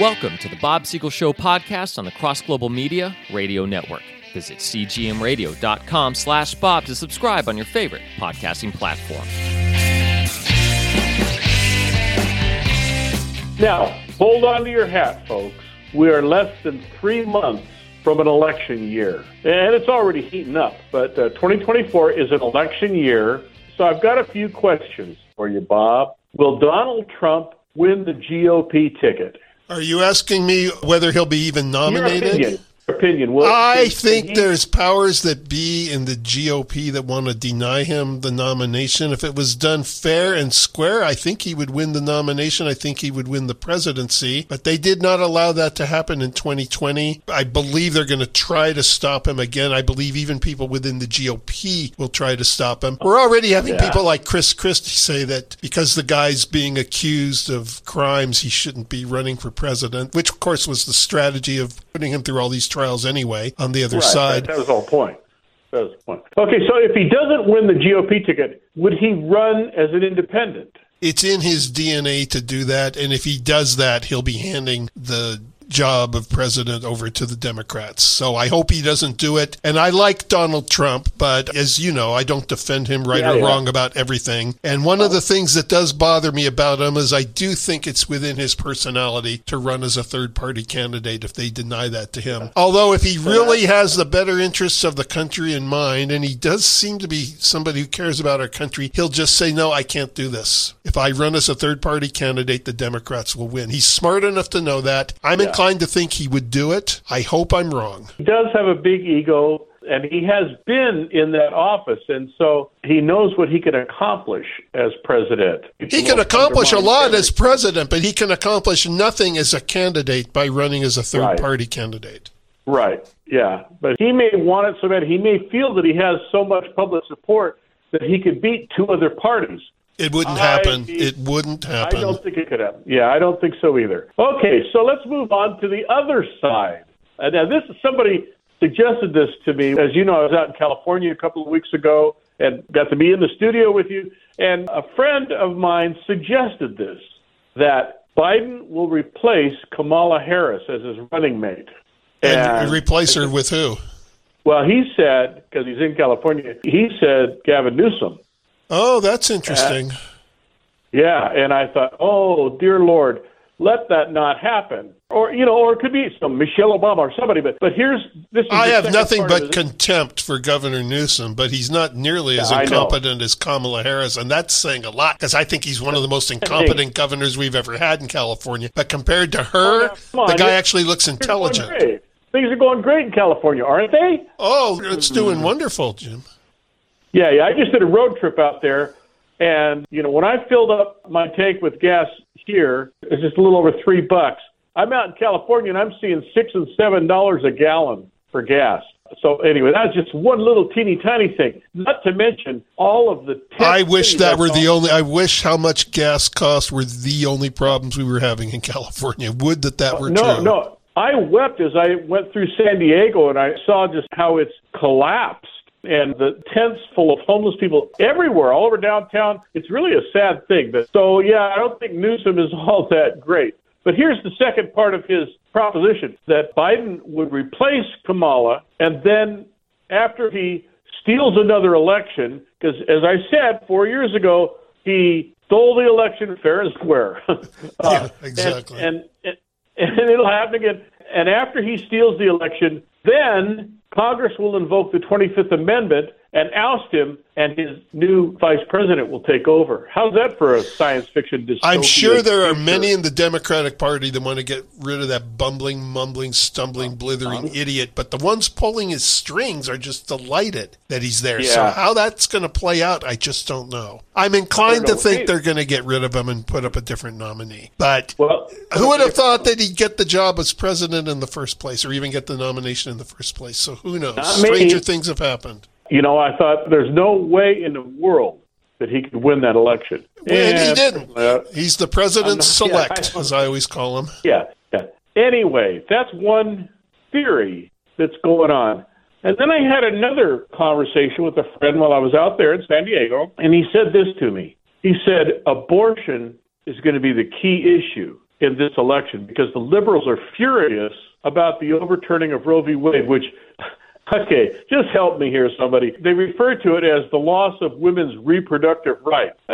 Welcome to the Bob Siegel Show podcast on the Cross Global Media Radio Network. Visit cgmradio.com slash Bob to subscribe on your favorite podcasting platform. Now, hold on to your hat, folks. We are less than three months from an election year, and it's already heating up. But uh, 2024 is an election year, so I've got a few questions for you, Bob. Will Donald Trump win the GOP ticket? Are you asking me whether he'll be even nominated? Opinion. I think he- there's powers that be in the GOP that want to deny him the nomination. If it was done fair and square, I think he would win the nomination. I think he would win the presidency. But they did not allow that to happen in 2020. I believe they're going to try to stop him again. I believe even people within the GOP will try to stop him. We're already having Yeah. people like Chris Christie say that because the guy's being accused of crimes, he shouldn't be running for president, which of course was the strategy of putting him through all these trials anyway on the other Right, side. That, that was the whole point. That was the point. Okay, so if he doesn't win the GOP ticket, would he run as an independent? It's in his DNA to do that, and if he does that, he'll be handing the job of president over to the Democrats. So I hope he doesn't do it. And I like Donald Trump, but as you know, I don't defend him right Yeah, or yeah. wrong about everything. And one of the things that does bother me about him is I do think it's within his personality to run as a third party candidate if they deny that to him. Although if he really has the better interests of the country in mind, and he does seem to be somebody who cares about our country, he'll just say, no, I can't do this. If I run as a third party candidate, the Democrats will win. He's smart enough to know that. I'm inclined to think he would do it. I hope I'm wrong. He does have a big ego, and he has been in that office, and so he knows what he can accomplish as president. He can accomplish a lot as president, but he can accomplish nothing as a candidate by running as a third Right. party candidate. Right. Yeah. But he may want it so bad. He may feel that he has so much public support that he could beat two other parties. It wouldn't I- happen. It wouldn't happen. I don't think it could happen. Yeah, I don't think so either. Okay, so let's move on to the other side. Uh, now, this is somebody suggested this to me. As you know, I was out in California a couple of weeks ago and got to be in the studio with you. And a friend of mine suggested this that Biden will replace Kamala Harris as his running mate. And replace her with who? Well, he said, because he's in California, he said Gavin Newsom. Oh, that's interesting. Uh, yeah, and I thought, oh dear Lord, let that not happen. Or you know, or it could be some Michelle Obama or somebody. But but here's this. Is I have nothing but contempt for Governor Newsom, but he's not nearly as Yeah, I incompetent as Kamala Harris, and that's saying a lot because I think he's one of the most incompetent governors we've ever had in California. But compared to her, oh, come the guy actually looks Things are going intelligent. Things are going great in California, aren't they? Oh, it's doing hmm. wonderful, Jim. Yeah, yeah. I just did a road trip out there, and you know, when I filled up my tank with gas here, it's just a little over three bucks. I'm out in California, and I'm seeing six and seven dollars a gallon for gas. So anyway, that's just one little teeny tiny thing. Not to mention all of the. I wish that were the only. I wish how much gas costs were the only problems we were having in California. Would that that were no, true? No, no. I wept as I went through San Diego and I saw just how it's collapsed and the tents full of homeless people everywhere, all over downtown. It's really a sad thing. But so yeah, I don't think Newsom is all that great. But here's the second part of his proposition that Biden would replace Kamala and then after he steals another election, because as I said four years ago, he stole the election fair and square. Uh, Yeah, exactly. And, and, and it'll happen again. And after he steals the election, then Congress will invoke the 25th Amendment and oust him, and his new vice president will take over. How's that for a science fiction dystopia? I'm sure there are many in the Democratic Party that want to get rid of that bumbling, mumbling, stumbling, blithering idiot, but the ones pulling his strings are just delighted that he's there. So how that's going to play out, I just don't know. I'm inclined to think they're going to get rid of him and put up a different nominee. But Well, who would have thought that he'd get the job as president in the first place or even get the nomination in the first place? So who knows? Stranger things have happened. You know, I thought there's no way in the world that he could win that election. And he didn't. uh, He's the president's I'm yeah, select, I- as I always call him. Yeah, yeah. Anyway, that's one theory that's going on. And then I had another conversation with a friend while I was out there in San Diego, and he said this to me. He said, abortion is going to be the key issue in this election because the liberals are furious about the overturning of Roe v. Wade, which Okay, just help me here, somebody. They refer to it as the loss of women's reproductive rights.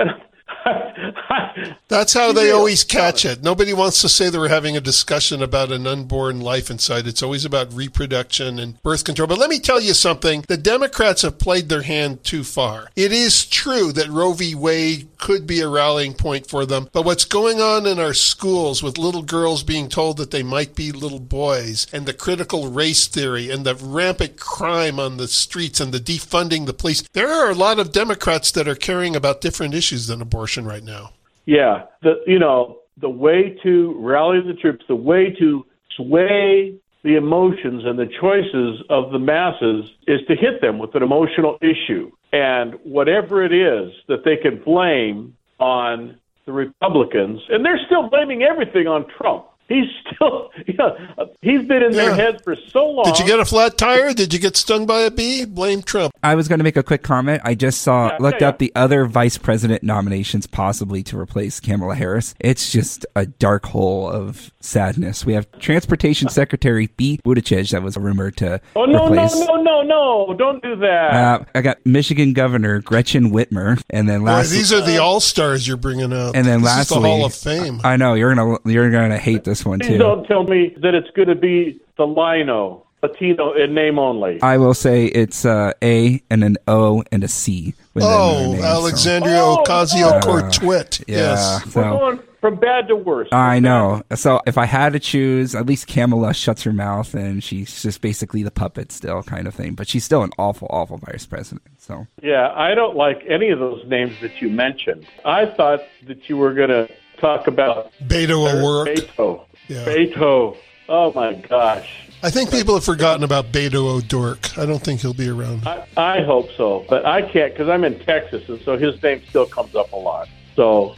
That's how they always catch it. Nobody wants to say they were having a discussion about an unborn life inside. It's always about reproduction and birth control. But let me tell you something. The Democrats have played their hand too far. It is true that Roe v. Wade could be a rallying point for them. But what's going on in our schools with little girls being told that they might be little boys and the critical race theory and the rampant crime on the streets and the defunding the police, there are a lot of Democrats that are caring about different issues than abortion right now. Yeah, the you know the way to rally the troops, the way to sway the emotions and the choices of the masses is to hit them with an emotional issue, and whatever it is that they can blame on the Republicans, and they're still blaming everything on Trump. He's still, you know, he's been in their Yeah. heads for so long. Did you get a flat tire? Did you get stung by a bee? Blame Trump. I was going to make a quick comment. I just saw, Yeah, looked yeah, up the other vice president nominations possibly to replace Kamala Harris. It's just a dark hole of sadness. We have Transportation Secretary Pete Buttigieg that was rumored to Oh no, no, replace. no, no, no! Don't do that. Uh, I got Michigan Governor Gretchen Whitmer, and then Boy, last these are the all stars you're bringing out. and then this lastly, is the Hall of Fame. I know you're gonna you're gonna hate this one Please too. don't tell me that it's going to be the Lino, Latino in name only. I will say it's uh, A and an O and a C. oh, name, Alexandria Oh, Ocasio oh. Cortez. Yeah. Yes. We're going from bad to worse. I know. So if I had to choose, at least Kamala shuts her mouth and she's just basically the puppet still, kind of thing. But she's still an awful, awful vice president. So Yeah, I don't like any of those names that you mentioned. I thought that you were going to talk about Beto O'Rourke. Beto. Yeah. Beto. Oh my gosh. I think people have forgotten about Beto O'Rourke. I don't think he'll be around. I, I hope so, but I can't because I'm in Texas, and so his name still comes up a lot. So,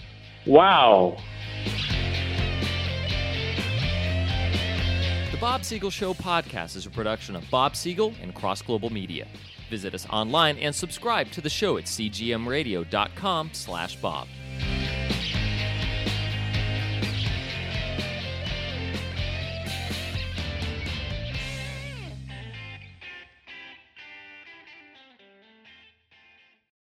wow. The Bob Siegel Show podcast is a production of Bob Siegel and Cross Global Media. Visit us online and subscribe to the show at cgmradio.com slash bob.